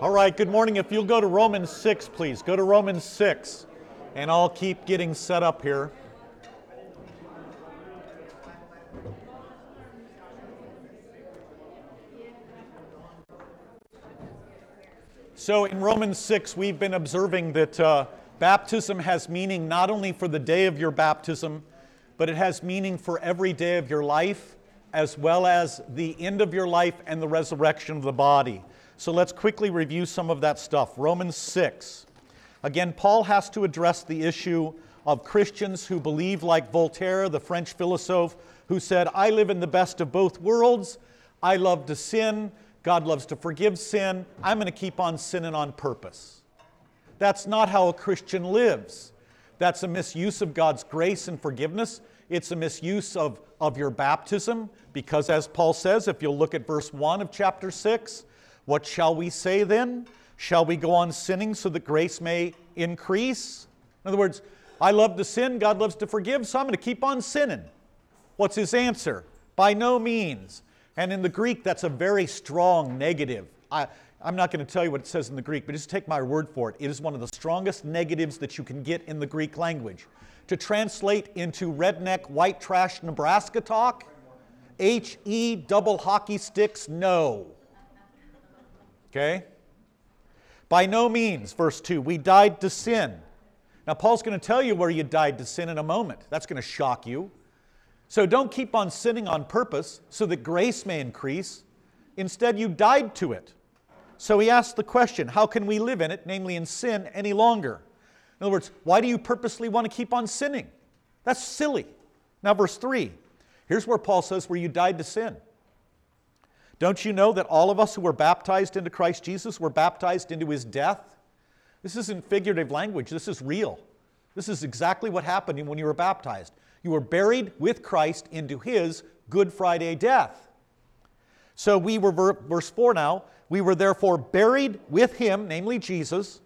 All right, good morning. If you'll go to Romans 6, please. Go to Romans 6, and I'll keep getting set up here. So, in Romans 6, we've been observing that uh, baptism has meaning not only for the day of your baptism, but it has meaning for every day of your life, as well as the end of your life and the resurrection of the body. So, let's quickly review some of that stuff. Romans 6. Again, Paul has to address the issue of Christians who believe, like Voltaire, the French philosopher, who said, I live in the best of both worlds. I love to sin God loves to forgive sin. I'm going to keep on sinning on purpose. That's not how a Christian lives. That's a misuse of God's grace and forgiveness. It's a misuse of, of your baptism, because as Paul says, if you'll look at verse 1 of chapter 6, what shall we say then? Shall we go on sinning so that grace may increase? In other words, I love to sin, God loves to forgive, so I'm going to keep on sinning. What's his answer? By no means. And in the Greek, that's a very strong negative. I, I'm not going to tell you what it says in the Greek, but just take my word for it. It is one of the strongest negatives that you can get in the Greek language. To translate into redneck white trash Nebraska talk, H E double hockey sticks, no. Okay? By no means, verse 2, we died to sin. Now, Paul's going to tell you where you died to sin in a moment. That's going to shock you. So don't keep on sinning on purpose so that grace may increase. Instead, you died to it. So he asks the question how can we live in it, namely in sin, any longer? In other words, why do you purposely want to keep on sinning? That's silly. Now, verse 3. Here's where Paul says, where you died to sin. Don't you know that all of us who were baptized into Christ Jesus were baptized into his death? This isn't figurative language, this is real. This is exactly what happened when you were baptized. You were buried with Christ into his Good Friday death. So we were, verse 4 now, we were therefore buried with him, namely Jesus,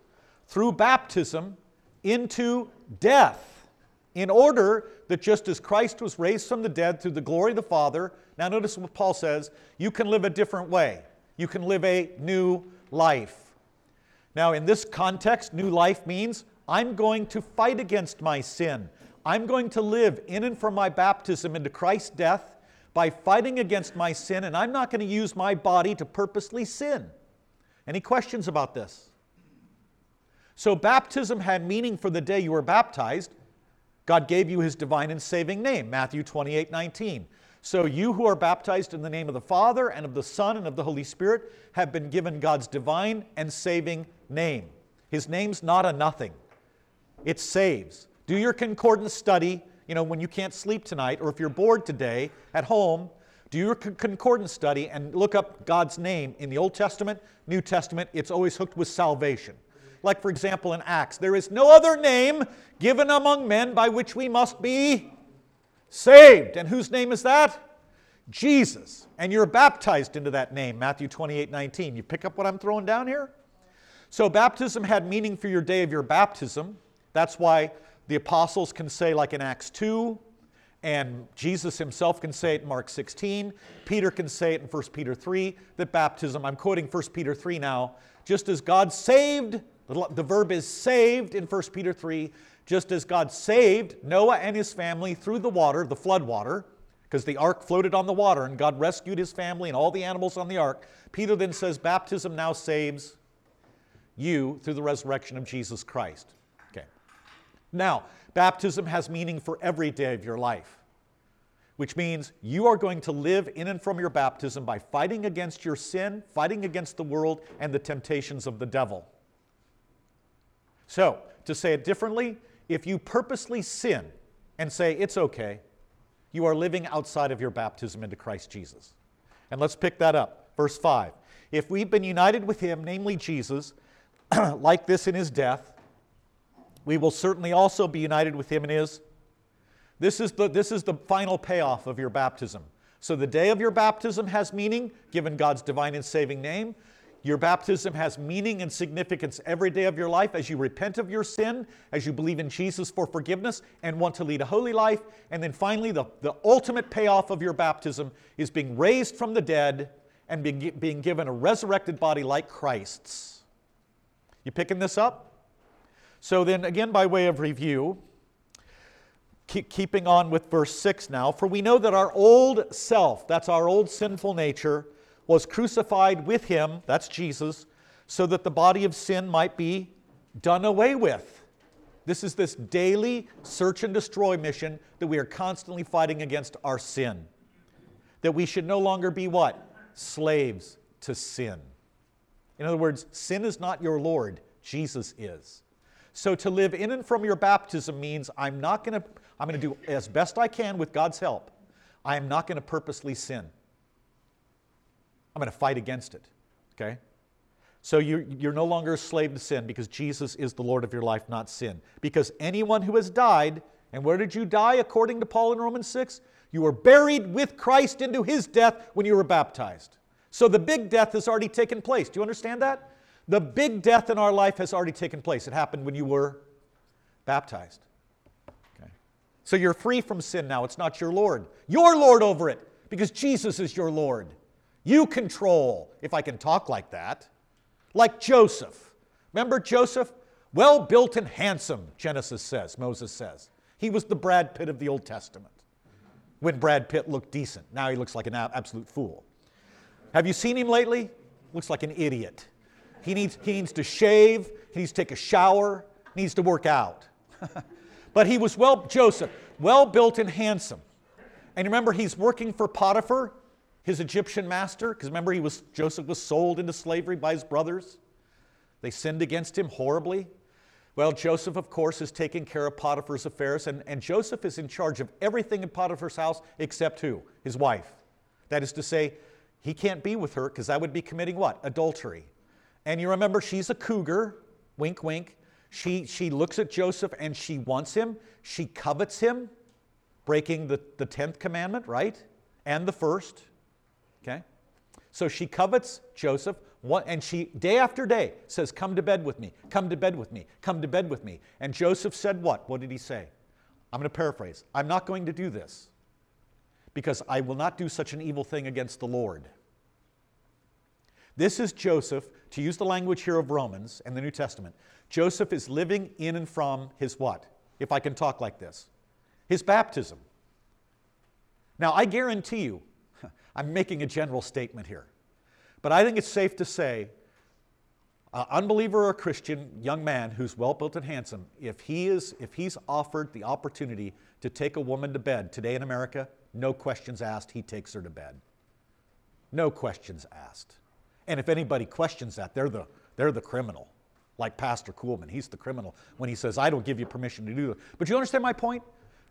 through baptism into death, in order that just as Christ was raised from the dead through the glory of the Father, now notice what Paul says, you can live a different way. You can live a new life. Now, in this context, new life means I'm going to fight against my sin. I'm going to live in and from my baptism into Christ's death by fighting against my sin, and I'm not going to use my body to purposely sin. Any questions about this? So, baptism had meaning for the day you were baptized. God gave you his divine and saving name, Matthew 28 19. So, you who are baptized in the name of the Father and of the Son and of the Holy Spirit have been given God's divine and saving name. His name's not a nothing, it saves. Do your concordance study, you know, when you can't sleep tonight, or if you're bored today at home, do your concordance study and look up God's name in the Old Testament, New Testament. It's always hooked with salvation. Like, for example, in Acts, there is no other name given among men by which we must be saved. And whose name is that? Jesus. And you're baptized into that name, Matthew 28 19. You pick up what I'm throwing down here? So, baptism had meaning for your day of your baptism. That's why the apostles can say, like in Acts 2, and Jesus himself can say it in Mark 16. Peter can say it in 1 Peter 3 that baptism, I'm quoting 1 Peter 3 now, just as God saved, the verb is saved in 1 Peter 3, just as God saved Noah and his family through the water, the flood water, because the ark floated on the water and God rescued his family and all the animals on the ark. Peter then says, Baptism now saves you through the resurrection of Jesus Christ. Okay. Now, baptism has meaning for every day of your life, which means you are going to live in and from your baptism by fighting against your sin, fighting against the world, and the temptations of the devil. So, to say it differently, if you purposely sin and say it's okay, you are living outside of your baptism into Christ Jesus. And let's pick that up. Verse 5. If we've been united with him, namely Jesus, like this in his death, we will certainly also be united with him in his. This is the, this is the final payoff of your baptism. So the day of your baptism has meaning, given God's divine and saving name. Your baptism has meaning and significance every day of your life as you repent of your sin, as you believe in Jesus for forgiveness and want to lead a holy life. And then finally, the, the ultimate payoff of your baptism is being raised from the dead and being, being given a resurrected body like Christ's. You picking this up? So, then again, by way of review, keep, keeping on with verse 6 now, for we know that our old self, that's our old sinful nature, was crucified with him, that's Jesus, so that the body of sin might be done away with. This is this daily search and destroy mission that we are constantly fighting against our sin. That we should no longer be what? Slaves to sin. In other words, sin is not your Lord, Jesus is. So to live in and from your baptism means I'm not going to I'm going to do as best I can with God's help. I am not going to purposely sin. I'm going to fight against it. Okay? So you're, you're no longer a slave to sin because Jesus is the Lord of your life, not sin. Because anyone who has died, and where did you die according to Paul in Romans 6? You were buried with Christ into his death when you were baptized. So the big death has already taken place. Do you understand that? The big death in our life has already taken place. It happened when you were baptized. Okay. So you're free from sin now. It's not your Lord. You're Lord over it because Jesus is your Lord. You control, if I can talk like that. Like Joseph. Remember Joseph? Well built and handsome, Genesis says, Moses says. He was the Brad Pitt of the Old Testament when Brad Pitt looked decent. Now he looks like an absolute fool. Have you seen him lately? Looks like an idiot. He needs, he needs to shave, he needs to take a shower, needs to work out. but he was well, Joseph, well built and handsome. And remember, he's working for Potiphar, his Egyptian master, because remember, he was, Joseph was sold into slavery by his brothers. They sinned against him horribly. Well, Joseph, of course, is taking care of Potiphar's affairs, and, and Joseph is in charge of everything in Potiphar's house except who? His wife. That is to say, he can't be with her because that would be committing what? Adultery. And you remember, she's a cougar, wink, wink. She, she looks at Joseph and she wants him. She covets him, breaking the, the 10th commandment, right? And the first. Okay? So she covets Joseph, and she, day after day, says, Come to bed with me, come to bed with me, come to bed with me. And Joseph said, What? What did he say? I'm going to paraphrase. I'm not going to do this because I will not do such an evil thing against the Lord. This is Joseph, to use the language here of Romans and the New Testament. Joseph is living in and from his what? If I can talk like this, his baptism. Now, I guarantee you, I'm making a general statement here. But I think it's safe to say, an unbeliever or a Christian young man who's well built and handsome, if, he is, if he's offered the opportunity to take a woman to bed today in America, no questions asked, he takes her to bed. No questions asked. And if anybody questions that, they're the, they're the criminal, like Pastor Kuhlman. He's the criminal when he says, I don't give you permission to do it. But you understand my point?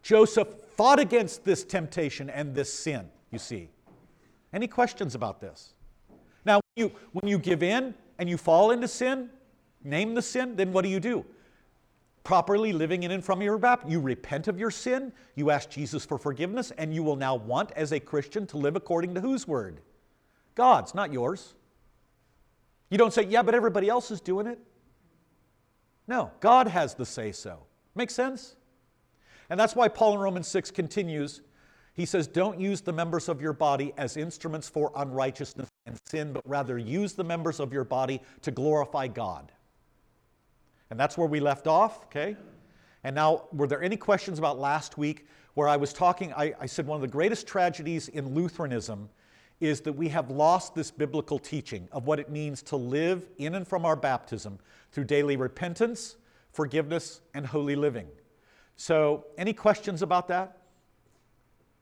Joseph fought against this temptation and this sin, you see. Any questions about this? Now, when you, when you give in and you fall into sin, name the sin, then what do you do? Properly living in and from your baptism, you repent of your sin, you ask Jesus for forgiveness, and you will now want, as a Christian, to live according to whose word? God's, not yours. You don't say, yeah, but everybody else is doing it. No, God has the say so. Make sense? And that's why Paul in Romans 6 continues he says, Don't use the members of your body as instruments for unrighteousness and sin, but rather use the members of your body to glorify God. And that's where we left off, okay? And now, were there any questions about last week where I was talking? I, I said one of the greatest tragedies in Lutheranism is that we have lost this biblical teaching of what it means to live in and from our baptism through daily repentance, forgiveness, and holy living. So, any questions about that?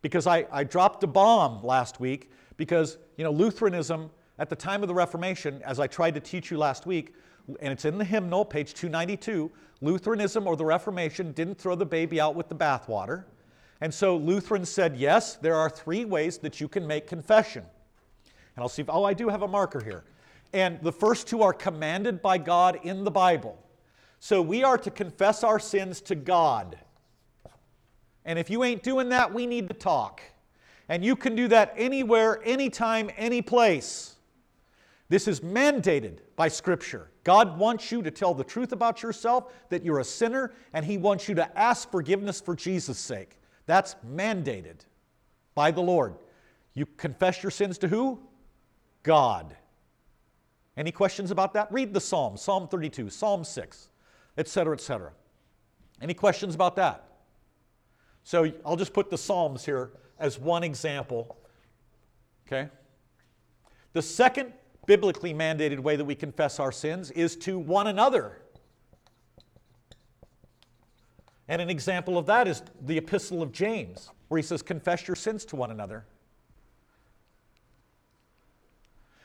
Because I, I dropped a bomb last week because, you know, Lutheranism at the time of the Reformation, as I tried to teach you last week, and it's in the hymnal, page 292, Lutheranism or the Reformation didn't throw the baby out with the bathwater. And so Lutherans said, yes, there are three ways that you can make confession. And I'll see if, oh, I do have a marker here. And the first two are commanded by God in the Bible. So we are to confess our sins to God. And if you ain't doing that, we need to talk. And you can do that anywhere, anytime, any place. This is mandated by Scripture. God wants you to tell the truth about yourself, that you're a sinner, and He wants you to ask forgiveness for Jesus' sake. That's mandated by the Lord. You confess your sins to who? God. Any questions about that? Read the Psalms, Psalm 32, Psalm 6, etc., etc. Any questions about that? So I'll just put the Psalms here as one example. Okay? The second biblically mandated way that we confess our sins is to one another. And an example of that is the Epistle of James, where he says, Confess your sins to one another.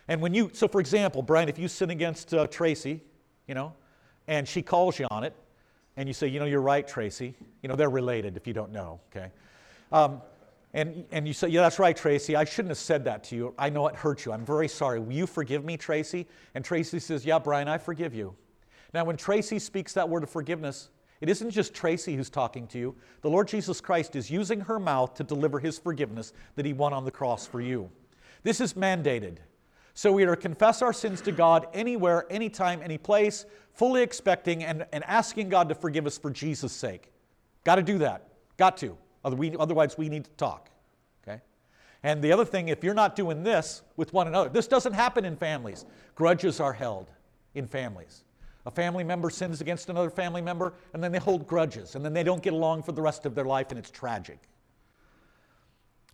And when you, so for example, Brian, if you sin against uh, Tracy, you know, and she calls you on it, and you say, you know, you're right, Tracy. You know, they're related if you don't know, okay? Um, and, and you say, yeah, that's right, Tracy. I shouldn't have said that to you. I know it hurt you. I'm very sorry. Will you forgive me, Tracy? And Tracy says, yeah, Brian, I forgive you. Now, when Tracy speaks that word of forgiveness, it isn't just Tracy who's talking to you. The Lord Jesus Christ is using her mouth to deliver his forgiveness that he won on the cross for you. This is mandated. So we are to confess our sins to God anywhere, anytime, any place, fully expecting and, and asking God to forgive us for Jesus' sake. Got to do that. Got to. Otherwise, we need to talk. Okay? And the other thing, if you're not doing this with one another, this doesn't happen in families. Grudges are held in families. A family member sins against another family member, and then they hold grudges, and then they don't get along for the rest of their life, and it's tragic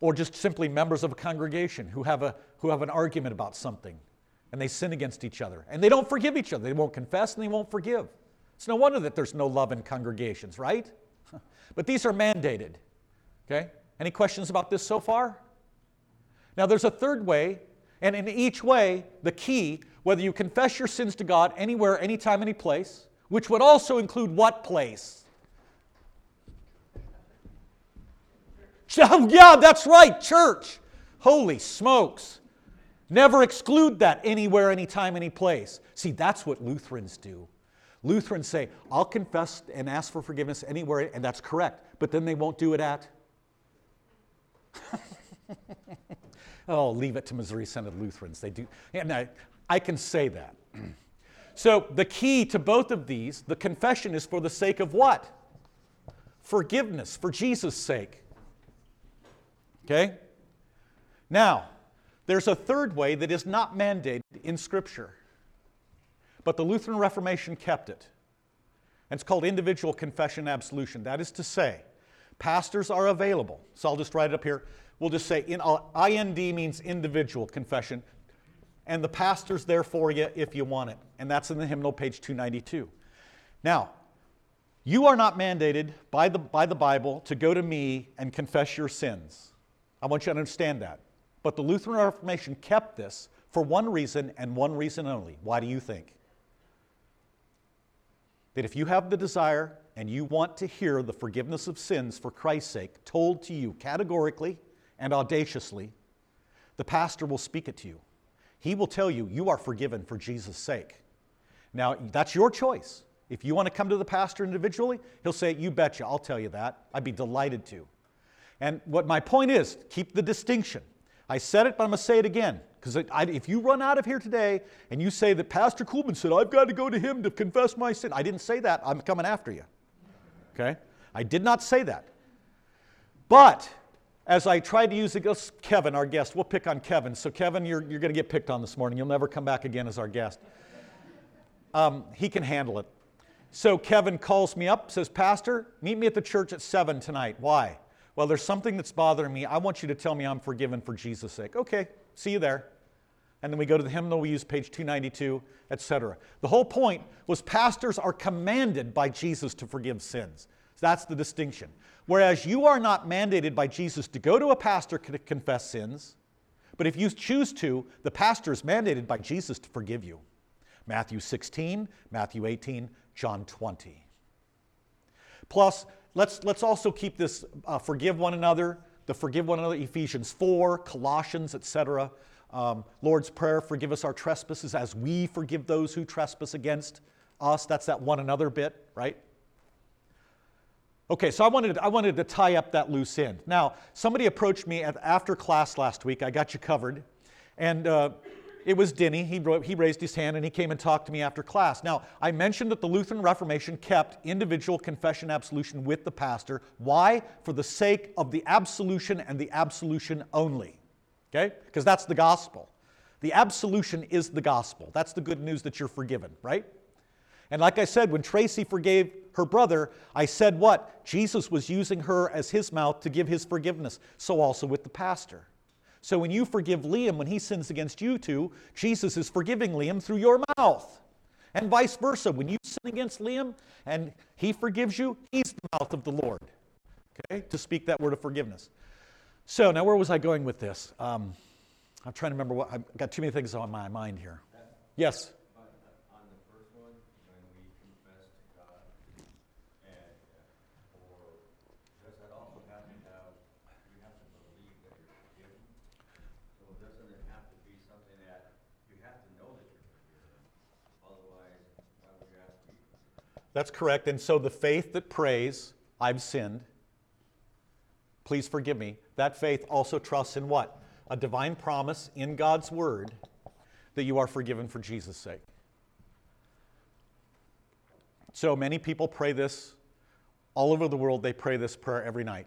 or just simply members of a congregation who have, a, who have an argument about something and they sin against each other and they don't forgive each other. They won't confess and they won't forgive. It's no wonder that there's no love in congregations, right? but these are mandated. Okay? Any questions about this so far? Now, there's a third way, and in each way, the key, whether you confess your sins to God anywhere, anytime, any place, which would also include what place? Oh, yeah, that's right, church. Holy smokes. Never exclude that anywhere, anytime, any place. See, that's what Lutherans do. Lutherans say, I'll confess and ask for forgiveness anywhere, and that's correct, but then they won't do it at. oh, leave it to Missouri Synod Lutherans. They do. And I, I can say that. so the key to both of these, the confession is for the sake of what? Forgiveness, for Jesus' sake. Okay? Now, there's a third way that is not mandated in Scripture, but the Lutheran Reformation kept it. And it's called individual confession absolution. That is to say, pastors are available. So I'll just write it up here. We'll just say in, uh, IND means individual confession, and the pastor's there for you if you want it. And that's in the hymnal, page 292. Now, you are not mandated by the, by the Bible to go to me and confess your sins. I want you to understand that. But the Lutheran Reformation kept this for one reason and one reason only. Why do you think? That if you have the desire and you want to hear the forgiveness of sins for Christ's sake told to you categorically and audaciously, the pastor will speak it to you. He will tell you you are forgiven for Jesus' sake. Now, that's your choice. If you want to come to the pastor individually, he'll say, You betcha, I'll tell you that. I'd be delighted to. And what my point is, keep the distinction. I said it, but I'm going to say it again. Because if you run out of here today and you say that Pastor Kuhlman said, I've got to go to him to confess my sin, I didn't say that. I'm coming after you. Okay? I did not say that. But as I tried to use Kevin, our guest, we'll pick on Kevin. So, Kevin, you're, you're going to get picked on this morning. You'll never come back again as our guest. Um, he can handle it. So, Kevin calls me up, says, Pastor, meet me at the church at 7 tonight. Why? Well, there's something that's bothering me. I want you to tell me I'm forgiven for Jesus' sake. Okay, see you there. And then we go to the hymnal, we use page 292, etc. The whole point was pastors are commanded by Jesus to forgive sins. That's the distinction. Whereas you are not mandated by Jesus to go to a pastor to confess sins, but if you choose to, the pastor is mandated by Jesus to forgive you. Matthew 16, Matthew 18, John 20. Plus, let's, let's also keep this uh, forgive one another, the forgive one another, Ephesians 4, Colossians, etc. Um, Lord's Prayer, forgive us our trespasses as we forgive those who trespass against us. That's that one another bit, right? Okay, so I wanted, I wanted to tie up that loose end. Now, somebody approached me at, after class last week. I got you covered. And uh, it was Denny. He, he raised his hand and he came and talked to me after class. Now, I mentioned that the Lutheran Reformation kept individual confession absolution with the pastor. Why? For the sake of the absolution and the absolution only. Okay? Because that's the gospel. The absolution is the gospel. That's the good news that you're forgiven, right? And like I said, when Tracy forgave her brother, I said what? Jesus was using her as his mouth to give his forgiveness. So also with the pastor. So when you forgive Liam when he sins against you two, Jesus is forgiving Liam through your mouth. And vice versa. When you sin against Liam and he forgives you, he's the mouth of the Lord. Okay? To speak that word of forgiveness. So now where was I going with this? Um, I'm trying to remember what I've got too many things on my mind here. Yes. On the first one, when we confess to God, and, uh, or, does that also have to have, you have to believe that you're forgiven? So doesn't it have to be something that, you have to know that you're forgiven, otherwise, why would you ask to be forgiven? That's correct. And so the faith that prays, I've sinned, please forgive me, that faith also trusts in what? A divine promise in God's word that you are forgiven for Jesus' sake. So many people pray this all over the world, they pray this prayer every night.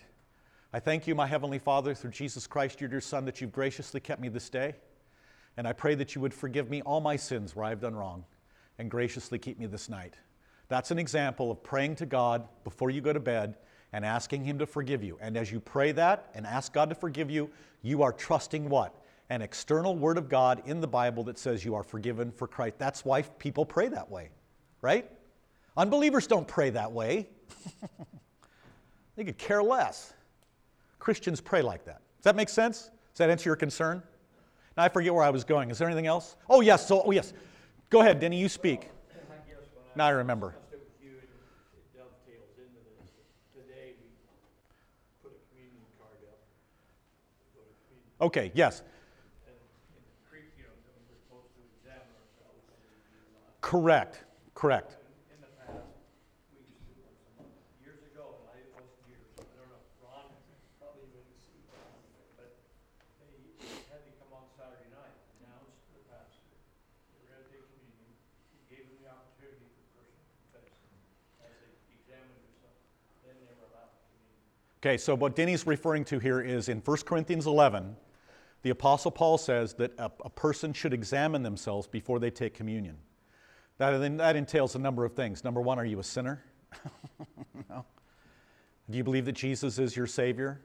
I thank you, my Heavenly Father, through Jesus Christ, your dear Son, that you've graciously kept me this day. And I pray that you would forgive me all my sins where I've done wrong and graciously keep me this night. That's an example of praying to God before you go to bed and asking Him to forgive you. And as you pray that and ask God to forgive you, you are trusting what? An external word of God in the Bible that says you are forgiven for Christ. That's why people pray that way, right? Unbelievers don't pray that way. they could care less. Christians pray like that. Does that make sense? Does that answer your concern? Now I forget where I was going. Is there anything else? Oh yes. So oh yes. Go ahead, Denny. You speak. I guess when I Now I remember. discussed it Correct, you, and it dovetails into this. Today, we put a communion card up. Put a communion, Okay. Yes. and, and pre, you know, that we're supposed to examine ourselves. and we do not. Correct. Correct. In the past, we used to, do it some years ago, and I, it wasn't years, I don't know, Ron probably even see, but they had me come on Saturday night, announce to the pastor, they were gonna take communion, he gave them the opportunity for the person to confess, as they examined themselves, then they were allowed communion. Okay. So what Denny's referring to here is in 1 Corinthians 11, the Apostle Paul says that a, a person should examine themselves before they take communion. That, that entails a number of things. Number one, are you a sinner? no. Do you believe that Jesus is your Savior?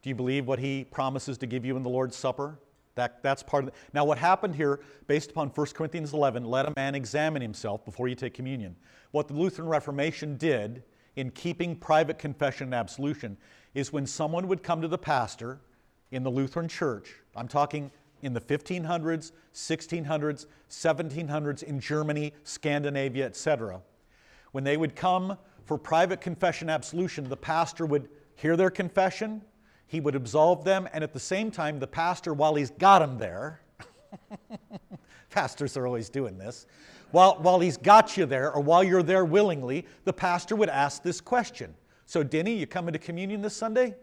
Do you believe what He promises to give you in the Lord's Supper? That, that's part of it. Now, what happened here, based upon 1 Corinthians 11, let a man examine himself before you take communion. What the Lutheran Reformation did in keeping private confession and absolution is when someone would come to the pastor in the Lutheran church, I'm talking in the 1500s, 1600s, 1700s in Germany, Scandinavia, etc. When they would come for private confession absolution, the pastor would hear their confession, he would absolve them, and at the same time, the pastor, while he's got them there, pastors are always doing this, while, while he's got you there, or while you're there willingly, the pastor would ask this question So, Denny, you coming to communion this Sunday?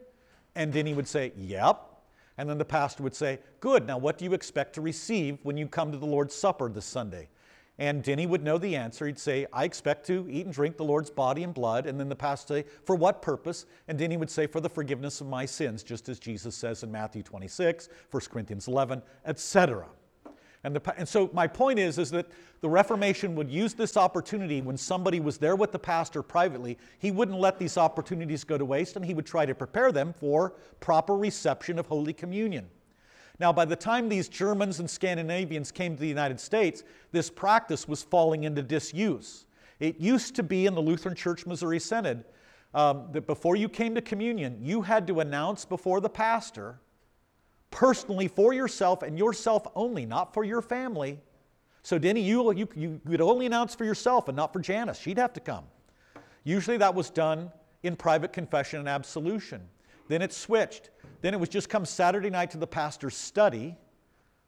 And Denny would say, Yep. And then the pastor would say, Good, now what do you expect to receive when you come to the Lord's Supper this Sunday? And Denny would know the answer. He'd say, I expect to eat and drink the Lord's body and blood. And then the pastor would say, For what purpose? And Denny would say, For the forgiveness of my sins, just as Jesus says in Matthew 26, 1 Corinthians 11, etc. And, the, and so my point is, is that the Reformation would use this opportunity when somebody was there with the pastor privately. He wouldn't let these opportunities go to waste, and he would try to prepare them for proper reception of Holy Communion. Now, by the time these Germans and Scandinavians came to the United States, this practice was falling into disuse. It used to be in the Lutheran Church Missouri Synod um, that before you came to communion, you had to announce before the pastor, personally for yourself and yourself only, not for your family. So, Denny, you, you, you would only announce for yourself and not for Janice. She'd have to come. Usually that was done in private confession and absolution. Then it switched. Then it was just come Saturday night to the pastor's study.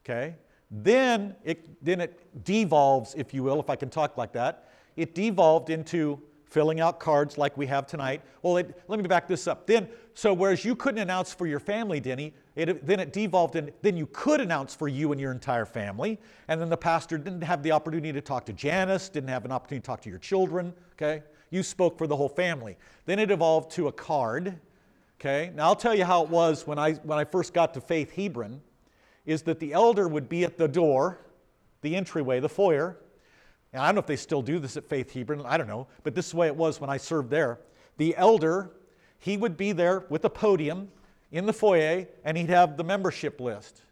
Okay? Then it, then it devolves, if you will, if I can talk like that. It devolved into filling out cards like we have tonight. Well, it, let me back this up. Then, so whereas you couldn't announce for your family, Denny, it, then it devolved and then you could announce for you and your entire family. And then the pastor didn't have the opportunity to talk to Janice, didn't have an opportunity to talk to your children. Okay? You spoke for the whole family. Then it evolved to a card. Okay? Now I'll tell you how it was when I, when I first got to Faith Hebron is that the elder would be at the door, the entryway, the foyer. And I don't know if they still do this at Faith Hebron, I don't know, but this is the way it was when I served there. The elder, he would be there with a podium in the foyer, and he'd have the membership list.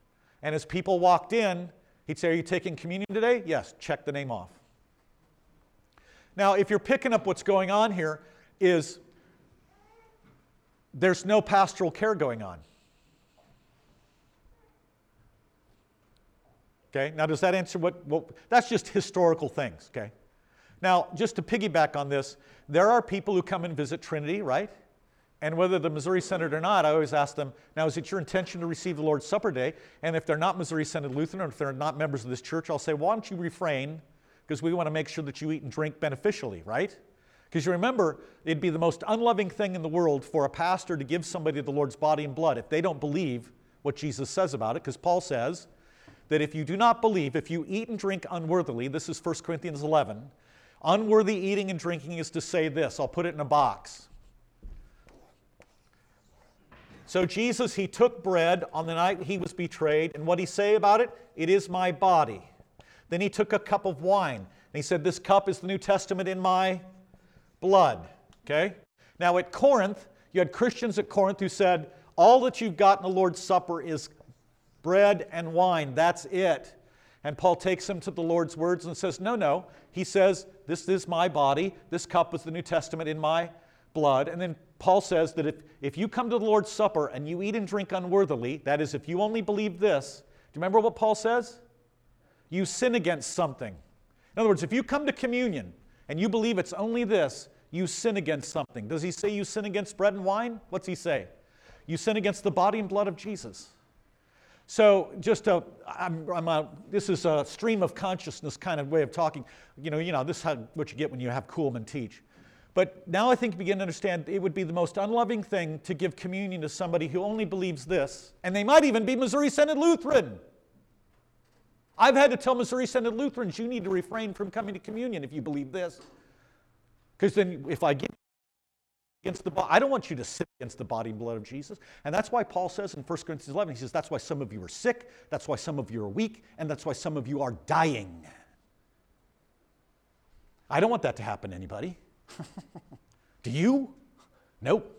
And as people walked in, he'd say, Are you taking communion today? Yes, check the name off. Now, if you're picking up what's going on here, is there's no pastoral care going on. Okay, now does that answer what, what that's just historical things, okay? Now, just to piggyback on this, there are people who come and visit Trinity, right? And whether the Missouri Synod or not, I always ask them, now is it your intention to receive the Lord's Supper Day? And if they're not Missouri Synod Lutheran or if they're not members of this church, I'll say, why don't you refrain? Because we want to make sure that you eat and drink beneficially, right? Because you remember, it'd be the most unloving thing in the world for a pastor to give somebody the Lord's body and blood if they don't believe what Jesus says about it. Because Paul says that if you do not believe, if you eat and drink unworthily, this is 1 Corinthians 11, unworthy eating and drinking is to say this. I'll put it in a box. So Jesus, he took bread on the night he was betrayed, and what he say about it? It is my body. Then he took a cup of wine, and he said, This cup is the New Testament in my blood. Okay? Now at Corinth, you had Christians at Corinth who said, All that you've got in the Lord's Supper is bread and wine. That's it. And Paul takes them to the Lord's words and says, No, no. He says, This is my body. This cup is the New Testament in my blood. And then Paul says that if, if you come to the Lord's Supper and you eat and drink unworthily, that is, if you only believe this, do you remember what Paul says? You sin against something. In other words, if you come to communion and you believe it's only this, you sin against something. Does he say you sin against bread and wine? What's he say? You sin against the body and blood of Jesus. So, just a, I'm, I'm a, this is a stream of consciousness kind of way of talking. You know, you know, this is how, what you get when you have Kuhlman teach. But now I think you begin to understand it would be the most unloving thing to give communion to somebody who only believes this, and they might even be Missouri Synod Lutheran. I've had to tell Missouri Synod Lutherans, you need to refrain from coming to communion if you believe this. Because then if I give against the body, I don't want you to sin against the body and blood of Jesus. And that's why Paul says in 1 Corinthians 11, he says, that's why some of you are sick, that's why some of you are weak, and that's why some of you are dying. I don't want that to happen to anybody. Do you? Nope.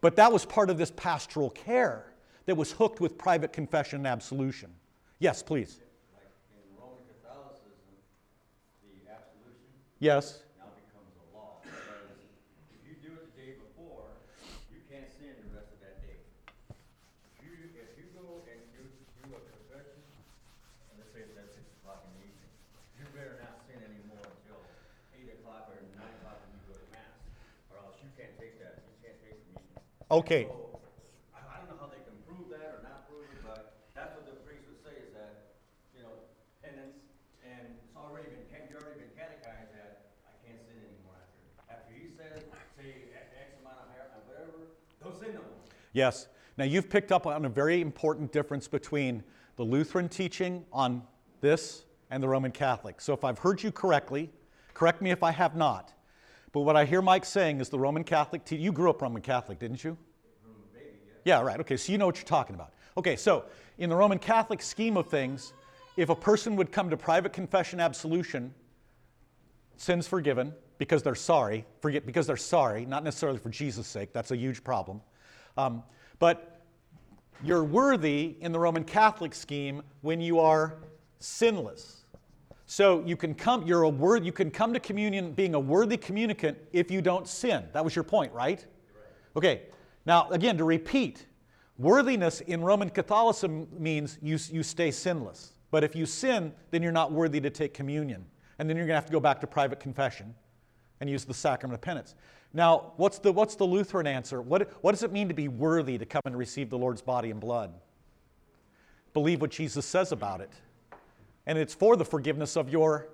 But that was part of this pastoral care that was hooked with private confession and absolution. Yes, please. Like in Roman Catholicism, the absolution Yes. now becomes a law. Because if you do it the day before, you can't sin the rest of that day. If you, if you go and you do a confession, and let's say it's at six o'clock in the evening, you better not sin anymore until eight o'clock or nine o'clock when you go to mass, or else you can't take that, you can't take communion. Okay. So, I, I don't know how they can prove that or not prove it, but that's what the priest would say is that, you know, penance, and it's already been, ca- you already been catechized that I can't sin anymore after. After he says, say, X amount of hair, uh, whatever, don't sin no more. Yes. Now you've picked up on a very important difference between the Lutheran teaching on this and the Roman Catholic. So if I've heard you correctly, correct me if I have not. But what I hear Mike saying is the Roman Catholic, you grew up Roman Catholic, didn't you? Yeah, right. Okay, so you know what you're talking about. Okay, so in the Roman Catholic scheme of things, if a person would come to private confession absolution, sins forgiven because they're sorry, forget because they're sorry, not necessarily for Jesus' sake. That's a huge problem. Um, but you're worthy in the Roman Catholic scheme when you are sinless. So you can come, you're a word, you can come to communion being a worthy communicant if you don't sin. That was your point, right? Okay. Now again, to repeat, worthiness in Roman Catholicism means you, you stay sinless. But if you sin, then you're not worthy to take communion. And then you're going to have to go back to private confession and use the sacrament of penance. Now, what's the, what's the Lutheran answer? What, what does it mean to be worthy to come and receive the Lord's body and blood? Believe what Jesus says about it. And it's for the forgiveness of your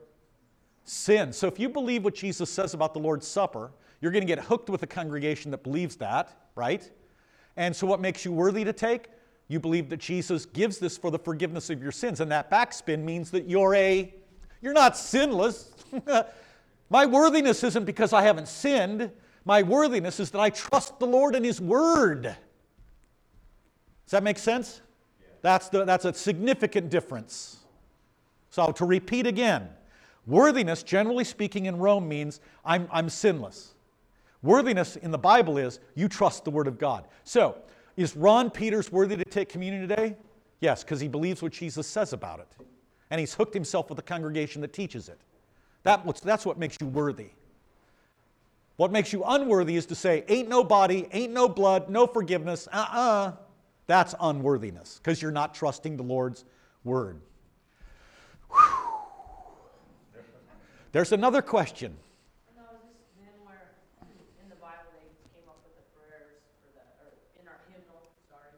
sin. So if you believe what Jesus says about the Lord's Supper, you're going to get hooked with a congregation that believes that, right? And so what makes you worthy to take? You believe that Jesus gives this for the forgiveness of your sins. And that backspin means that you're a you're not sinless. My worthiness isn't because I haven't sinned. My worthiness is that I trust the Lord and His Word. Does that make sense? That's, the, that's a significant difference. So, to repeat again, worthiness, generally speaking, in Rome means I'm, I'm sinless. Worthiness in the Bible is you trust the Word of God. So, is Ron Peters worthy to take communion today? Yes, because he believes what Jesus says about it. And he's hooked himself with a congregation that teaches it. That, that's what makes you worthy. What makes you unworthy is to say, ain't no body, ain't no blood, no forgiveness, uh uh-uh. uh. That's unworthiness because you're not trusting the Lord's word. There's another question. No, this then where in the Bible they came up with the prayers for the, or in our hymnal, sorry,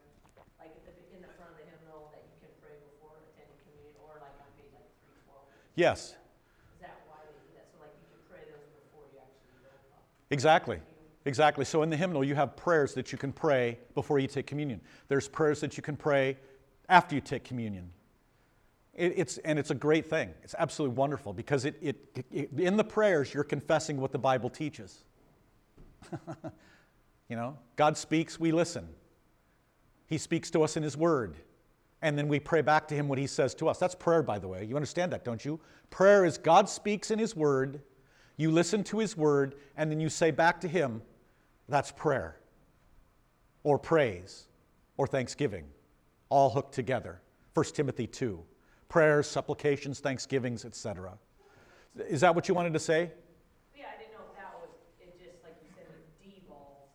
like at the, in the front of the hymnal that you can pray before attending communion, or like on page like three twelve. Yes, Is that why they do that? So like you can pray those before you actually go up? exactly. Exactly. So in the hymnal, you have prayers that you can pray before you take communion. There's prayers that you can pray after you take communion. It, it's, and it's a great thing. It's absolutely wonderful because it, it, it, in the prayers, you're confessing what the Bible teaches. you know, God speaks, we listen. He speaks to us in His Word. And then we pray back to Him what He says to us. That's prayer, by the way. You understand that, don't you? Prayer is God speaks in His Word, you listen to His Word, and then you say back to Him, that's prayer, or praise, or thanksgiving, all hooked together. 1 Timothy 2 prayers, supplications, thanksgivings, etc. Is that what you wanted to say? Yeah, I didn't know if that was, it just, like you said, it devolves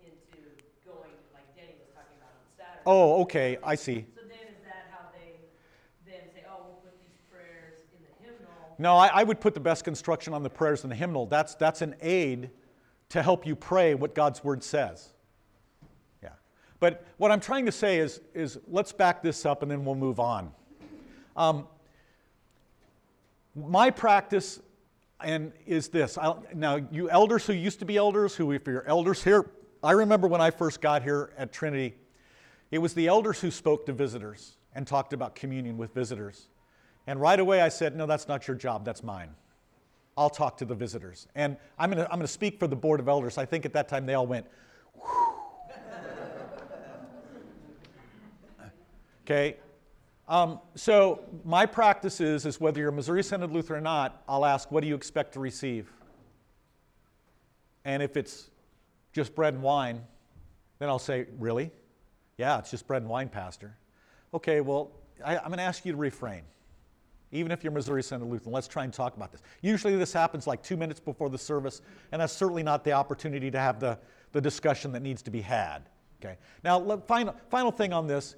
into going, like Denny was talking about on Saturday. Oh, okay, I see. So then is that how they then say, oh, we'll put these prayers in the hymnal? No, I, I would put the best construction on the prayers in the hymnal. That's, that's an aid to help you pray what God's word says. Yeah. But what I'm trying to say is, is let's back this up and then we'll move on. Um, my practice and is this. i now, you elders who used to be elders, who if you're elders here, I remember when I first got here at Trinity, it was the elders who spoke to visitors and talked about communion with visitors. And right away I said, no, that's not your job, that's mine. I'll talk to the visitors. And I'm going to I'm going to speak for the board of elders. I think at that time they all went, okay. Um, so my practice is, is whether you're a Missouri Synod Lutheran or not, I'll ask, what do you expect to receive? And if it's just bread and wine, then I'll say, really? Yeah, it's just bread and wine, Pastor. Okay, well, I, I'm going to ask you to refrain. Even if you're Missouri Synod Lutheran, let's try and talk about this. Usually this happens like two minutes before the service, and that's certainly not the opportunity to have the, the discussion that needs to be had. Okay. Now, final, final thing on this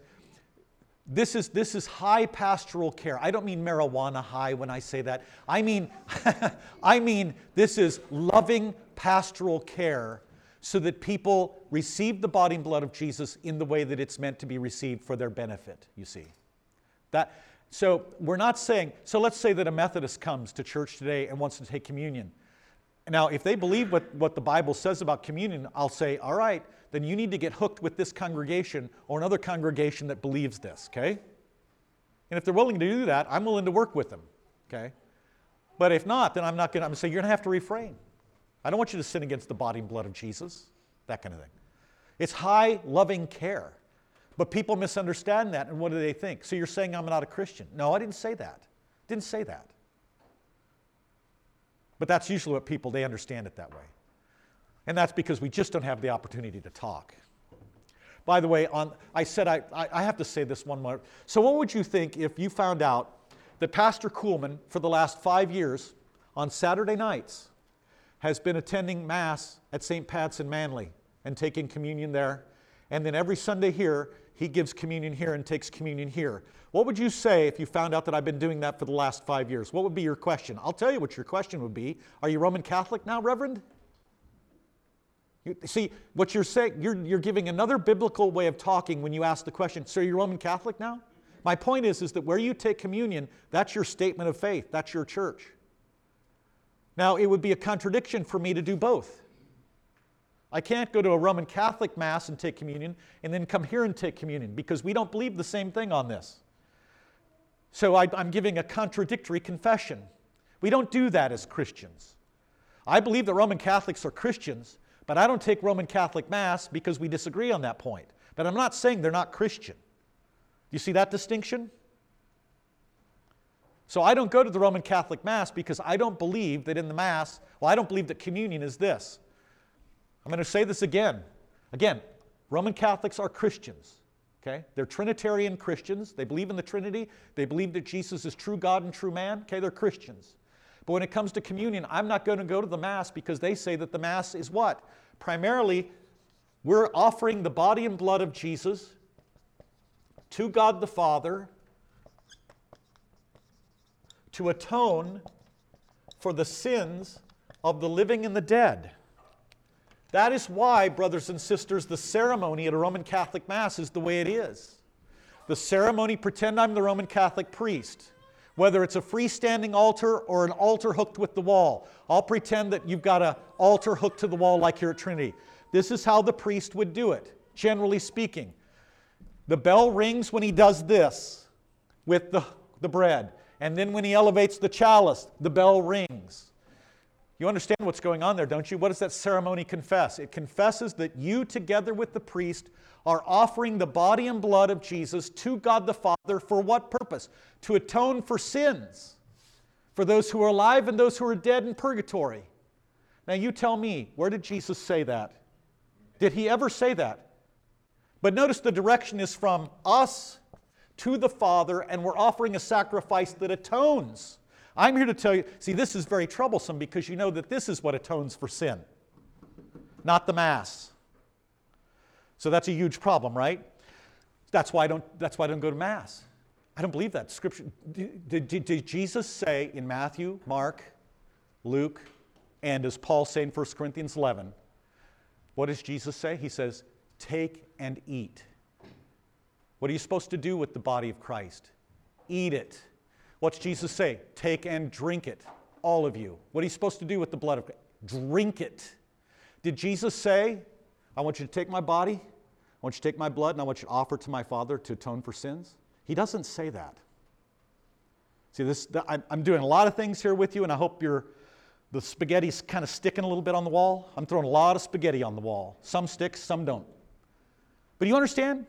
this is, this is high pastoral care. I don't mean marijuana high when I say that. I mean, I mean this is loving pastoral care so that people receive the body and blood of Jesus in the way that it's meant to be received for their benefit, you see. That, so we're not saying, so let's say that a Methodist comes to church today and wants to take communion. Now, if they believe what, what the Bible says about communion, I'll say, all right, then you need to get hooked with this congregation or another congregation that believes this, okay? And if they're willing to do that, I'm willing to work with them, okay? But if not, then I'm not going to, I'm going to say, you're going to have to refrain. I don't want you to sin against the body and blood of Jesus, that kind of thing. It's high, loving care. But people misunderstand that, and what do they think? So you're saying I'm not a Christian. No, I didn't say that. Didn't say that. But that's usually what people, they understand it that way. And that's because we just don't have the opportunity to talk. By the way, on, I said I, I have to say this one more. So, what would you think if you found out that Pastor Kuhlman, for the last five years, on Saturday nights, has been attending Mass at St. Pat's in Manly and taking communion there? And then every Sunday here, he gives communion here and takes communion here. What would you say if you found out that I've been doing that for the last five years? What would be your question? I'll tell you what your question would be. Are you Roman Catholic now, Reverend? You, see, what you're saying, you're, you're giving another biblical way of talking when you ask the question, so you're Roman Catholic now? My point is, is that where you take communion, that's your statement of faith, that's your church. Now, it would be a contradiction for me to do both. I can't go to a Roman Catholic Mass and take communion and then come here and take communion because we don't believe the same thing on this. So I, I'm giving a contradictory confession. We don't do that as Christians. I believe that Roman Catholics are Christians, but I don't take Roman Catholic Mass because we disagree on that point. But I'm not saying they're not Christian. You see that distinction? So I don't go to the Roman Catholic Mass because I don't believe that in the Mass, well, I don't believe that communion is this. I'm going to say this again. Again, Roman Catholics are Christians. Okay? They're Trinitarian Christians. They believe in the Trinity. They believe that Jesus is true God and true man. Okay, they're Christians. But when it comes to communion, I'm not going to go to the Mass because they say that the Mass is what? Primarily, we're offering the body and blood of Jesus to God the Father to atone for the sins of the living and the dead. That is why, brothers and sisters, the ceremony at a Roman Catholic Mass is the way it is. The ceremony, pretend I'm the Roman Catholic priest. Whether it's a freestanding altar or an altar hooked with the wall, I'll pretend that you've got an altar hooked to the wall like here at Trinity. This is how the priest would do it, generally speaking. The bell rings when he does this with the, the bread. And then when he elevates the chalice, the bell rings. You understand what's going on there, don't you? What does that ceremony confess? It confesses that you, together with the priest, are offering the body and blood of Jesus to God the Father for what purpose? To atone for sins, for those who are alive and those who are dead in purgatory. Now, you tell me, where did Jesus say that? Did he ever say that? But notice the direction is from us to the Father, and we're offering a sacrifice that atones. I'm here to tell you, see, this is very troublesome because you know that this is what atones for sin, not the Mass. So that's a huge problem, right? That's why I don't, that's why I don't go to Mass. I don't believe that. Scripture, did, did, did Jesus say in Matthew, Mark, Luke, and as Paul say in 1 Corinthians 11, what does Jesus say? He says, Take and eat. What are you supposed to do with the body of Christ? Eat it. What's Jesus say? Take and drink it, all of you. What are you supposed to do with the blood of Christ? Drink it. Did Jesus say, I want you to take my body, I want you to take my blood, and I want you to offer it to my Father to atone for sins? He doesn't say that. See, this, I'm doing a lot of things here with you, and I hope you're, the spaghetti's kind of sticking a little bit on the wall. I'm throwing a lot of spaghetti on the wall. Some sticks, some don't. But you understand?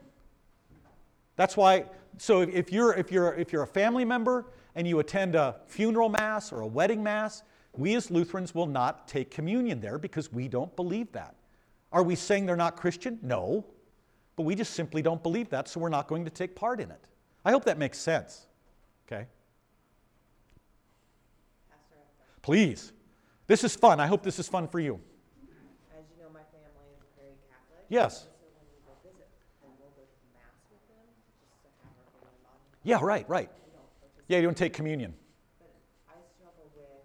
That's why, so if you're, if you're, if you're a family member and you attend a funeral mass or a wedding mass, we as Lutherans will not take communion there because we don't believe that. Are we saying they're not Christian? No. But we just simply don't believe that, so we're not going to take part in it. I hope that makes sense. Okay? Pastor, I have a question. Please. This is fun. I hope this is fun for you. As you know, my family is very Catholic. Yes. So when we go visit, we'll go to mass with them, just to have our holy body. Yeah, right, right. Don't Yeah, you don't take communion. but I struggle with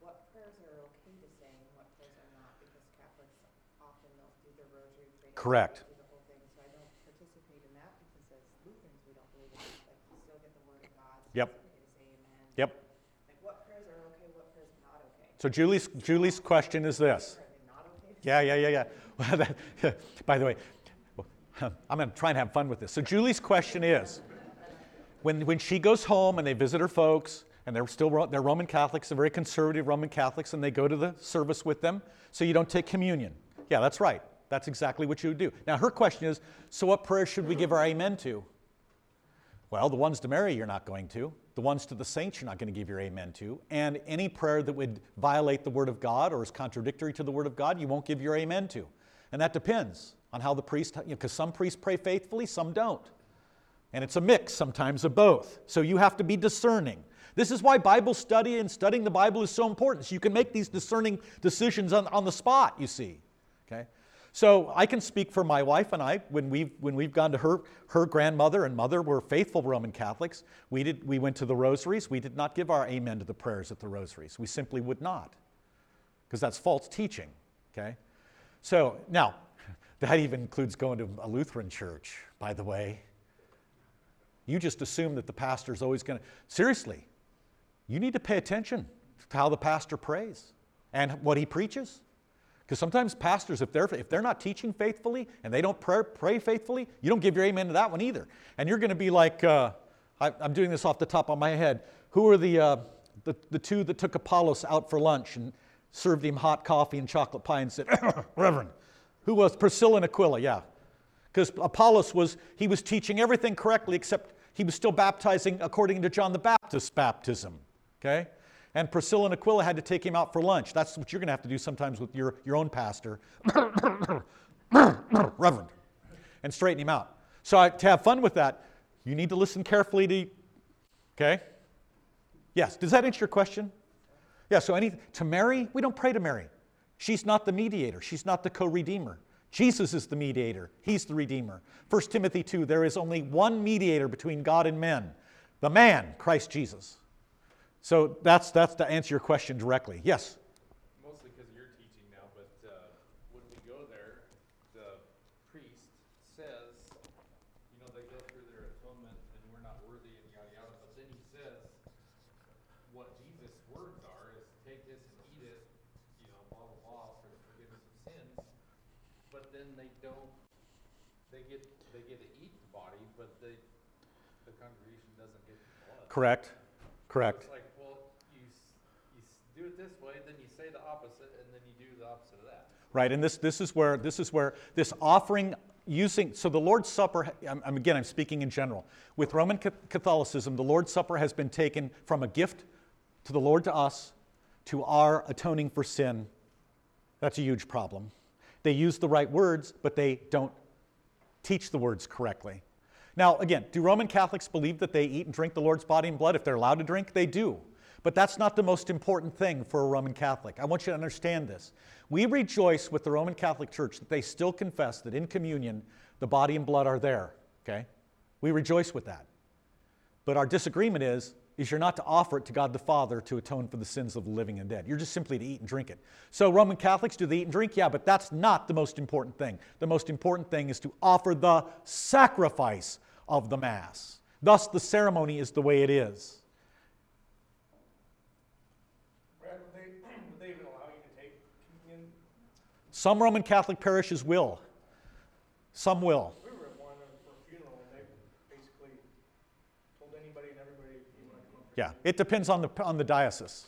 what prayers are okay to say and what prayers are not, because Catholics often they'll do the rosary. Correct. Do the whole thing, so I don't participate in that, because as Lutherans, we don't believe like, you still get the word of God. so Yep. it's okay to say amen. Yep. Like, what prayers are okay, what prayers are not okay? So Julie's, Julie's question is this. Are they not okay to Yeah, yeah, yeah, yeah. Well, that- By the way, I'm going to try and have fun with this. So Julie's question is, when, when she goes home and they visit her folks, and they're still they're Roman Catholics, they're very conservative Roman Catholics, and they go to the service with them, so you don't take communion. Yeah, that's right. That's exactly what you would do. Now her question is, so what prayers should we give our amen to? Well, the ones to Mary you're not going to. The ones to the saints you're not going to give your amen to. And any prayer that would violate the Word of God or is contradictory to the Word of God, you won't give your amen to. And that depends on how the priest, because you know, some priests pray faithfully, some don't. And it's a mix sometimes of both. So you have to be discerning. This is why Bible study and studying the Bible is so important. So you can make these discerning decisions on, on the spot, you see. Okay? So I can speak for my wife and I when we've, when we've gone to her, her grandmother and mother were faithful Roman Catholics. We, did, we went to the rosaries. We did not give our amen to the prayers at the rosaries. We simply would not because that's false teaching. Okay? So now, that even includes going to a Lutheran church, by the way. You just assume that the pastor's always going to. Seriously, you need to pay attention to how the pastor prays and what he preaches. Because sometimes pastors, if they're, if they're not teaching faithfully and they don't pray, pray faithfully, you don't give your amen to that one either. And you're going to be like, uh, I, I'm doing this off the top of my head. Who are the, uh, the, the two that took Apollos out for lunch and served him hot coffee and chocolate pie and said, Reverend, who was Priscilla and Aquila? Yeah. Because Apollos was, he was teaching everything correctly except He was still baptizing according to John the Baptist's baptism. Okay? And Priscilla and Aquila had to take him out for lunch. That's what you're going to have to do sometimes with your, your own pastor, Reverend, and straighten him out. So I, to have fun with that, you need to listen carefully to. Okay? Yes. Does that answer your question? Yeah. So any to Mary, we don't pray to Mary. She's not the mediator. She's not the co-redeemer. Jesus is the mediator. He's the redeemer. 1 Timothy 2, there is only one mediator between God and men, the man, Christ Jesus. So that's that's to answer your question directly. Yes. Mostly because you're teaching now, but uh, when we go there, the priest says, you know, they go through their atonement and we're not worthy and yada yada, but then he says, what Jesus' words are is take this and eat it, you know, blah, blah, blah, for the forgiveness of sins. But then they don't, they get, they get to eat the body, but they, the congregation doesn't get the blood. Correct. Correct. It's like, well, you, s- you s- do it this way, then you say the opposite, and then you do the opposite of that. Right, and this, this is where this is where this offering using so the Lord's Supper. I'm, I'm- again, I'm speaking in general. With Roman Ca- Catholicism, the Lord's Supper has been taken from a gift to the Lord to us, to our atoning for sin. That's a huge problem. They use the right words, but they don't teach the words correctly. Now, again, do Roman Catholics believe that they eat and drink the Lord's body and blood? If they're allowed to drink, they do. But that's not the most important thing for a Roman Catholic. I want you to understand this. We rejoice with the Roman Catholic Church that they still confess that in communion the body and blood are there, okay? We rejoice with that. But our disagreement is is you're not to offer it to God the Father to atone for the sins of the living and dead. You're just simply to eat and drink it. So Roman Catholics do they eat and drink? Yeah, but that's not the most important thing. The most important thing is to offer the sacrifice of the mass. Thus the ceremony is the way it is. Brad, would they, would they even allow you to take communion? Some Roman Catholic parishes will. Some will. We were at one for a funeral, and they basically told anybody and everybody, you want to come for Yeah, it depends on the on the diocese.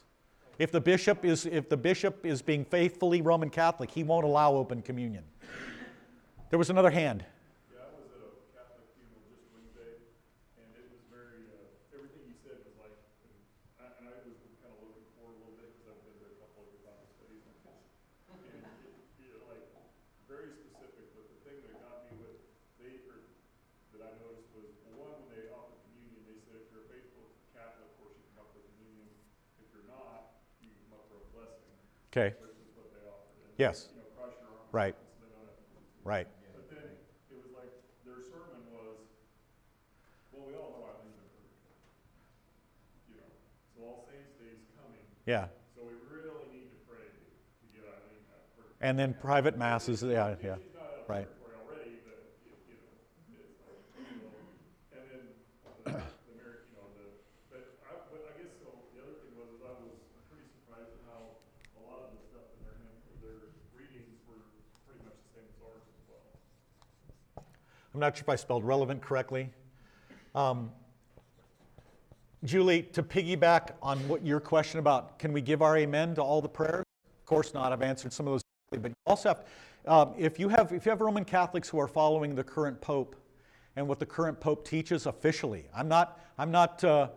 If the bishop is if the bishop is being faithfully Roman Catholic, he won't allow open communion. There was another hand. Yeah, I was at a Catholic funeral just Wednesday, and it was very, uh, everything you said was like, and I, and I was kind of looking forward a little bit, because I've been to a couple of your Bible studies. And it, it, like, very specific, but the thing that got me with, they, or, that I noticed was, well, one, when they offered communion, they said, if you're a faithful Catholic, of course, you come up for communion. If you're not, you can come up for a blessing, Okay. Yes. Right. Right. But then it was like their sermon was, well, we all know Eileen's in purgatory. You know, so All Saints Day is coming, Yeah. so we really need to pray to get Eileen out. And then private masses. Yeah. Yeah. Right. purgatory already, but you, you know, it's like, you know, and then the, the merit, you know, the, but I, but I guess so. The other thing was, is I was pretty surprised at how a lot of the stuff in their hymn, their readings were pretty much the same as ours as well. I'm not sure if I spelled relevant correctly. Um, Julie, to piggyback on what your question about can we give our amen to all the prayers? Of course not. I've answered some of those, but you also have, um, if you have if you have Roman Catholics who are following the current Pope and what the current Pope teaches officially, I'm not I'm not. Uh,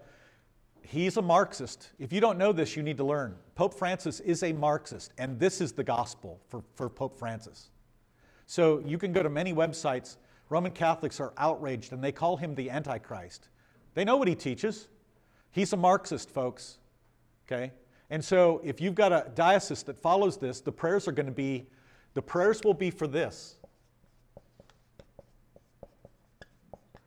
he's a Marxist. If you don't know this, you need to learn. Pope Francis is a Marxist, and this is the gospel for, for Pope Francis. So you can go to many websites. Roman Catholics are outraged and they call him the Antichrist. They know what he teaches. He's a Marxist, folks. Okay? And so if you've got a diocese that follows this, the prayers are going to be, the prayers will be for this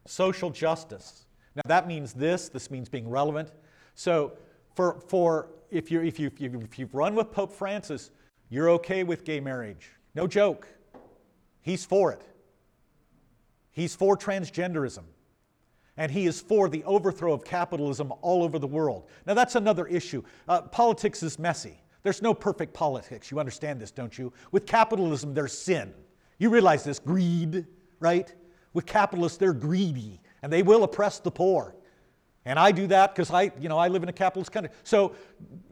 social justice. Now that means this, this means being relevant. So for, for if, you if, you if, you if you've run with Pope Francis, you're okay with gay marriage. No joke. He's for it. He's for transgenderism. And he is for the overthrow of capitalism all over the world. Now, that's another issue. Uh, politics is messy. There's no perfect politics. You understand this, don't you? With capitalism, there's sin. You realize this greed, right? With capitalists, they're greedy and they will oppress the poor. And I do that because I, you know, I live in a capitalist country. So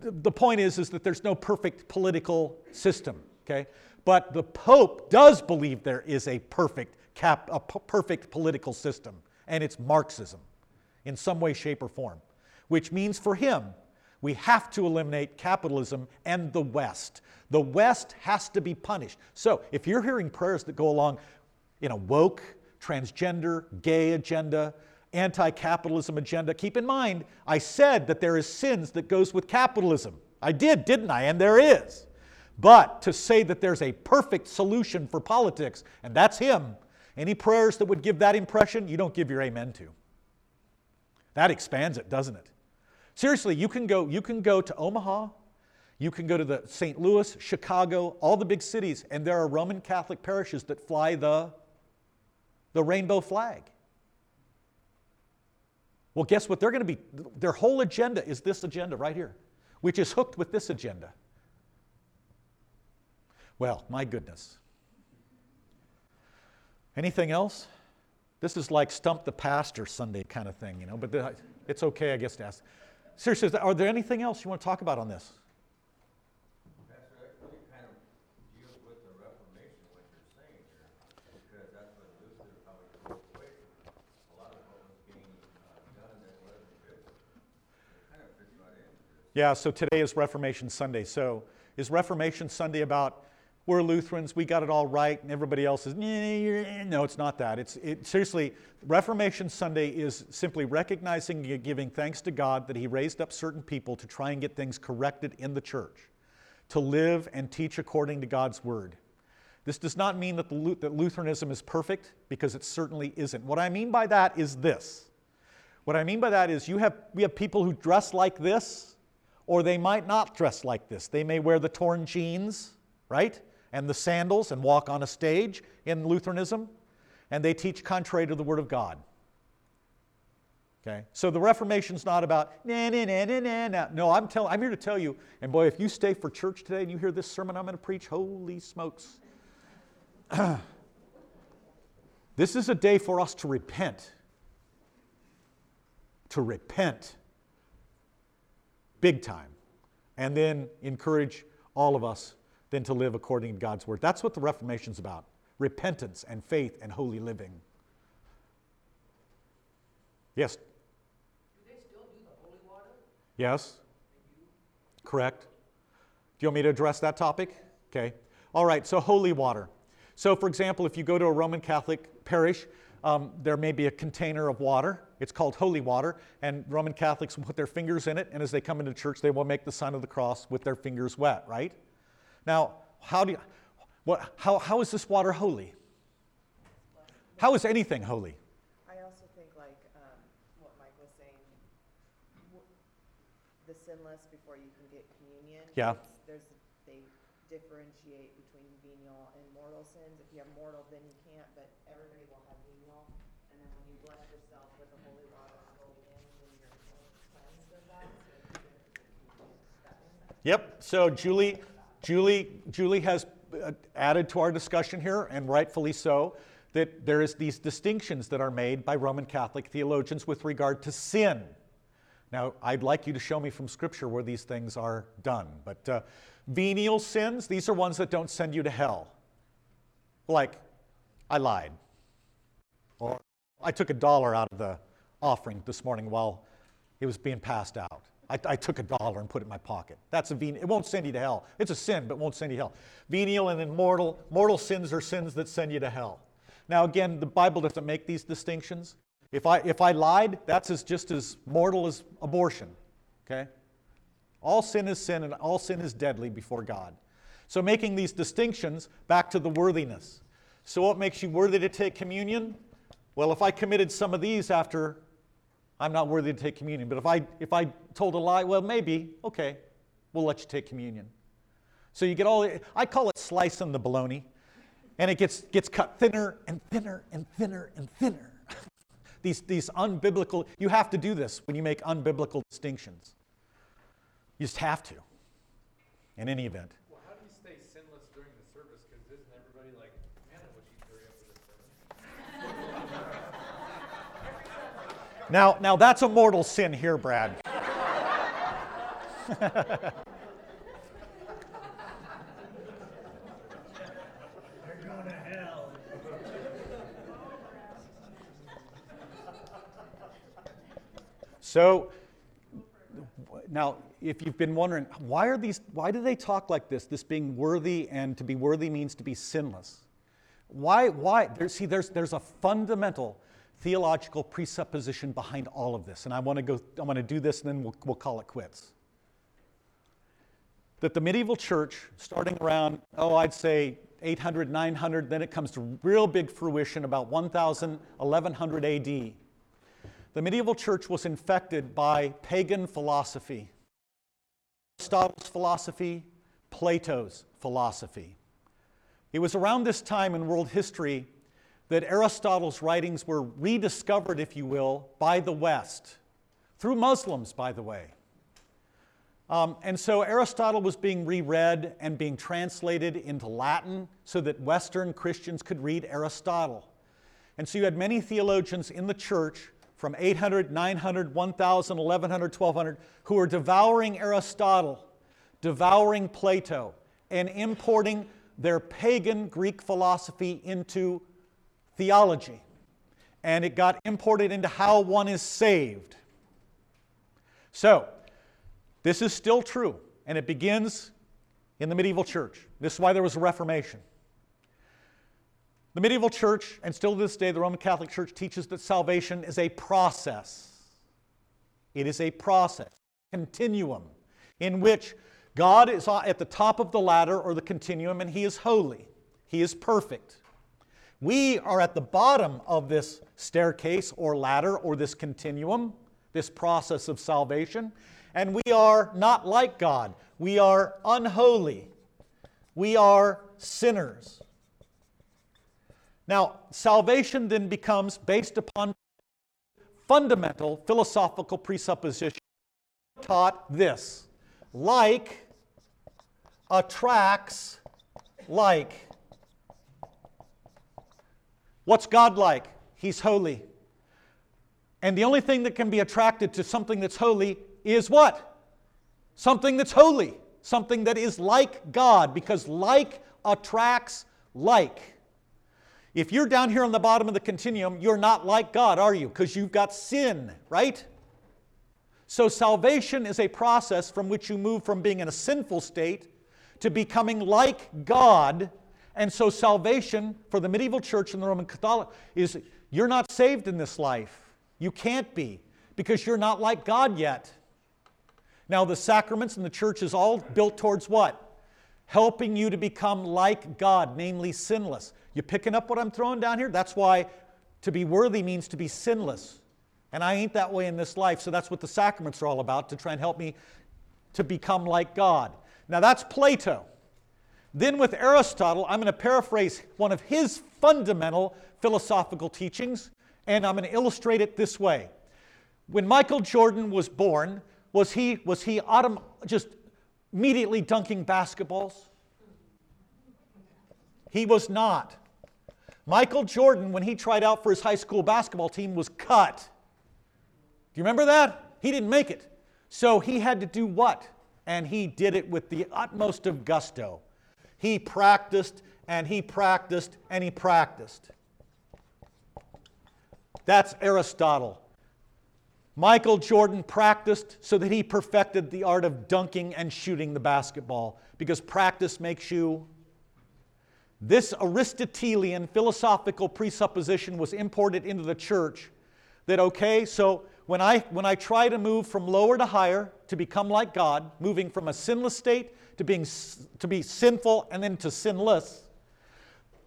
th- the point is, is that there's no perfect political system, okay? But the Pope does believe there is a perfect cap, a p- perfect political system, and it's Marxism. in some way, shape, or form. Which means for him, we have to eliminate capitalism and the West. The West has to be punished. So if you're hearing prayers that go along in a woke, transgender, gay agenda, anti-capitalism agenda, keep in mind, I said that there is sins that goes with capitalism. I did, didn't I? And there is. But to say that there's a perfect solution for politics, and that's him, any prayers that would give that impression, you don't give your amen to. That expands it, doesn't it? Seriously, you can go, you can go to Omaha, you can go to the St. Louis, Chicago, all the big cities, and there are Roman Catholic parishes that fly the, the rainbow flag. Well, guess what? They're going to be, their whole agenda is this agenda right here, which is hooked with this agenda. Well, my goodness. Anything else? This is like stump the pastor Sunday kind of thing, you know, but the, it's okay, I guess, to ask. Seriously, are there anything else you want to talk about on this? Pastor, that really kind of deals with the Reformation, what you're saying here, because that's what Luther, how he broke away a lot of what being done that wasn't good. It kind of fits right into this. Yeah, so today is Reformation Sunday. So is Reformation Sunday about we're Lutherans, we got it all right, and everybody else is, no, it's not that. It's it, seriously, Reformation Sunday is simply recognizing and giving thanks to God that He raised up certain people to try and get things corrected in the church, to live and teach according to God's word. This does not mean that, the, that Lutheranism is perfect, because it certainly isn't. What I mean by that is this. What I mean by that is you have, we have people who dress like this, or they might not dress like this. They may wear the torn jeans, right? And the sandals and walk on a stage in Lutheranism, and they teach contrary to the Word of God. Okay? So the Reformation's not about na na na na na na. No, I'm telling I'm here to tell you, and boy, if you stay for church today and you hear this sermon I'm going to preach, holy smokes. this is a day for us to repent. To repent big time. And then encourage all of us then to live according to God's word. That's what the Reformation's about. Repentance and faith and holy living. Yes. Do they still do the holy water? Yes? Correct. Do you want me to address that topic? Okay. All right, so holy water. So, for example, if you go to a Roman Catholic parish, um, there may be a container of water. It's called holy water, and Roman Catholics will put their fingers in it, and as they come into church, they will make the sign of the cross with their fingers wet, right? Now, how, do you, what, how, how is this water holy? How is anything holy? I also think like, um, what Mike was saying, the sinless before you can get communion. Yeah. There's, they differentiate between venial and mortal sins. If you have mortal, then you can't, but everybody will have venial. And then when you bless yourself with the holy water and go in, then you're cleansed of that. so you can get communion. That makes sense. Yep. So Julie, Julie, Julie has uh, added to our discussion here, and rightfully so, that there is these distinctions that are made by Roman Catholic theologians with regard to sin. Now, I'd like you to show me from Scripture where these things are done. But uh, venial sins, these are ones that don't send you to hell. Like, I lied. Or I took a dollar out of the offering this morning while it was being passed out. I, I took a dollar and put it in my pocket. That's a venial. It won't send you to hell. It's a sin, but won't send you to hell. Venial and then mortal. Mortal sins are sins that send you to hell. Now, again, the Bible doesn't make these distinctions. If I, if I lied, that's as, just as mortal as abortion. Okay? All sin is sin, and all sin is deadly before God. So, making these distinctions back to the worthiness. So, what makes you worthy to take communion? Well, if I committed some of these after I'm not worthy to take communion, but if I, if I told a lie, well, maybe, okay, we'll let you take communion. So, you get all, I call it slicing the bologna, and it gets, gets cut thinner and thinner and thinner and thinner. these, these unbiblical, you have to do this when you make unbiblical distinctions. You just have to, in any event. Well, how do you stay sinless during the service? Because isn't everybody like, man, I wish you'd hurry up with this sermon? Now, now that's a mortal sin here, Brad. So now, if you've been wondering, why are these, why do they talk like this? This being worthy and to be worthy means to be sinless. Why, why? There, see, there's, there's a fundamental theological presupposition behind all of this. And I want to go, I want to do this and then we'll, we'll call it quits. That the medieval church, starting around, oh, I'd say 800, 900, then it comes to real big fruition about 1000, 1100 AD. The medieval church was infected by pagan philosophy. Aristotle's philosophy, Plato's philosophy. It was around this time in world history that Aristotle's writings were rediscovered, if you will, by the West, through Muslims, by the way. Um, and so Aristotle was being reread and being translated into Latin so that Western Christians could read Aristotle. And so you had many theologians in the church from 800, 900, 1000, 1100, 1200 who were devouring Aristotle, devouring Plato, and importing their pagan Greek philosophy into theology. And it got imported into how one is saved. So, this is still true, and it begins in the medieval church. This is why there was a Reformation. The medieval church, and still to this day, the Roman Catholic Church teaches that salvation is a process. It is a process, continuum, in which God is at the top of the ladder or the continuum, and He is holy. He is perfect. We are at the bottom of this staircase or ladder or this continuum, this process of salvation, and we are not like God. We are unholy. We are sinners. Now, salvation then becomes based upon fundamental philosophical presupposition taught this like attracts like. What's God like? He's holy. And the only thing that can be attracted to something that's holy is what? Something that's holy, something that is like God, because like attracts like. If you're down here on the bottom of the continuum, you're not like God, are you? Because you've got sin, right? So salvation is a process from which you move from being in a sinful state to becoming like God. And so salvation for the medieval church and the Roman Catholic is you're not saved in this life. You can't be because you're not like God yet. Now, the sacraments and the church is all built towards what? Helping you to become like God, namely sinless. You picking up what I'm throwing down here? That's why to be worthy means to be sinless. And I ain't that way in this life, so that's what the sacraments are all about to try and help me to become like God. Now, that's Plato. Then, with Aristotle, I'm going to paraphrase one of his fundamental philosophical teachings, and I'm going to illustrate it this way. When Michael Jordan was born, was he, was he autom- just immediately dunking basketballs? He was not. Michael Jordan, when he tried out for his high school basketball team, was cut. Do you remember that? He didn't make it. So he had to do what? And he did it with the utmost of gusto. He practiced and he practiced and he practiced. That's Aristotle. Michael Jordan practiced so that he perfected the art of dunking and shooting the basketball because practice makes you. This Aristotelian philosophical presupposition was imported into the church that, okay, so when I, when I try to move from lower to higher to become like God, moving from a sinless state to, being, to be sinful and then to sinless,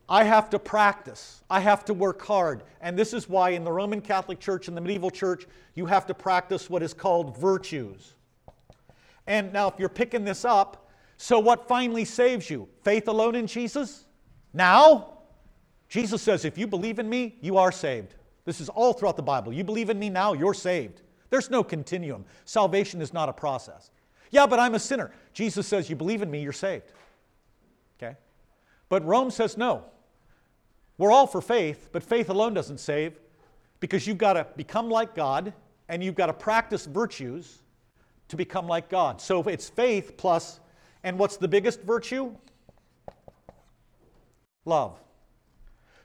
I have to practice. I have to work hard. And this is why in the Roman Catholic Church and the medieval church, you have to practice what is called virtues. And now, if you're picking this up, so what finally saves you? Faith alone in Jesus? Now? Jesus says, if you believe in me, you are saved. This is all throughout the Bible. You believe in me now, you're saved. There's no continuum. Salvation is not a process. Yeah, but I'm a sinner. Jesus says, you believe in me, you're saved. Okay? But Rome says, no, we're all for faith, but faith alone doesn't save because you've got to become like God and you've got to practice virtues to become like God. So it's faith plus, and what's the biggest virtue? Love.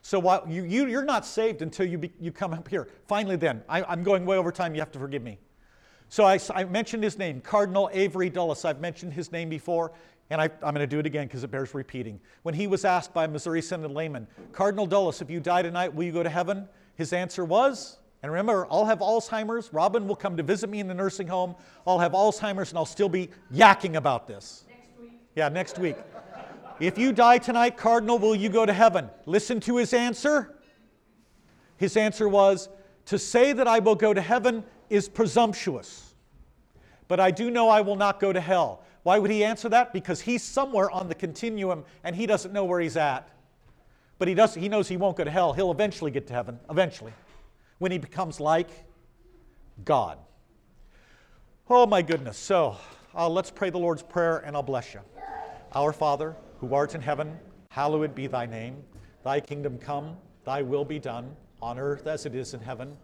So while you, you, you're not saved until you, be, you come up here. Finally, then, I, I'm going way over time, you have to forgive me. So I, I mentioned his name, Cardinal Avery Dulles. I've mentioned his name before, and I, I'm going to do it again because it bears repeating. When he was asked by a Missouri Synod layman, Cardinal Dulles, if you die tonight, will you go to heaven? His answer was, and remember, I'll have Alzheimer's. Robin will come to visit me in the nursing home. I'll have Alzheimer's, and I'll still be yakking about this. Next week, Yeah, next week. If you die tonight, Cardinal, will you go to heaven? Listen to his answer. His answer was To say that I will go to heaven is presumptuous, but I do know I will not go to hell. Why would he answer that? Because he's somewhere on the continuum and he doesn't know where he's at. But he, does, he knows he won't go to hell. He'll eventually get to heaven, eventually, when he becomes like God. Oh, my goodness. So uh, let's pray the Lord's Prayer and I'll bless you. Our Father, who art in heaven, hallowed be thy name. Thy kingdom come, thy will be done, on earth as it is in heaven.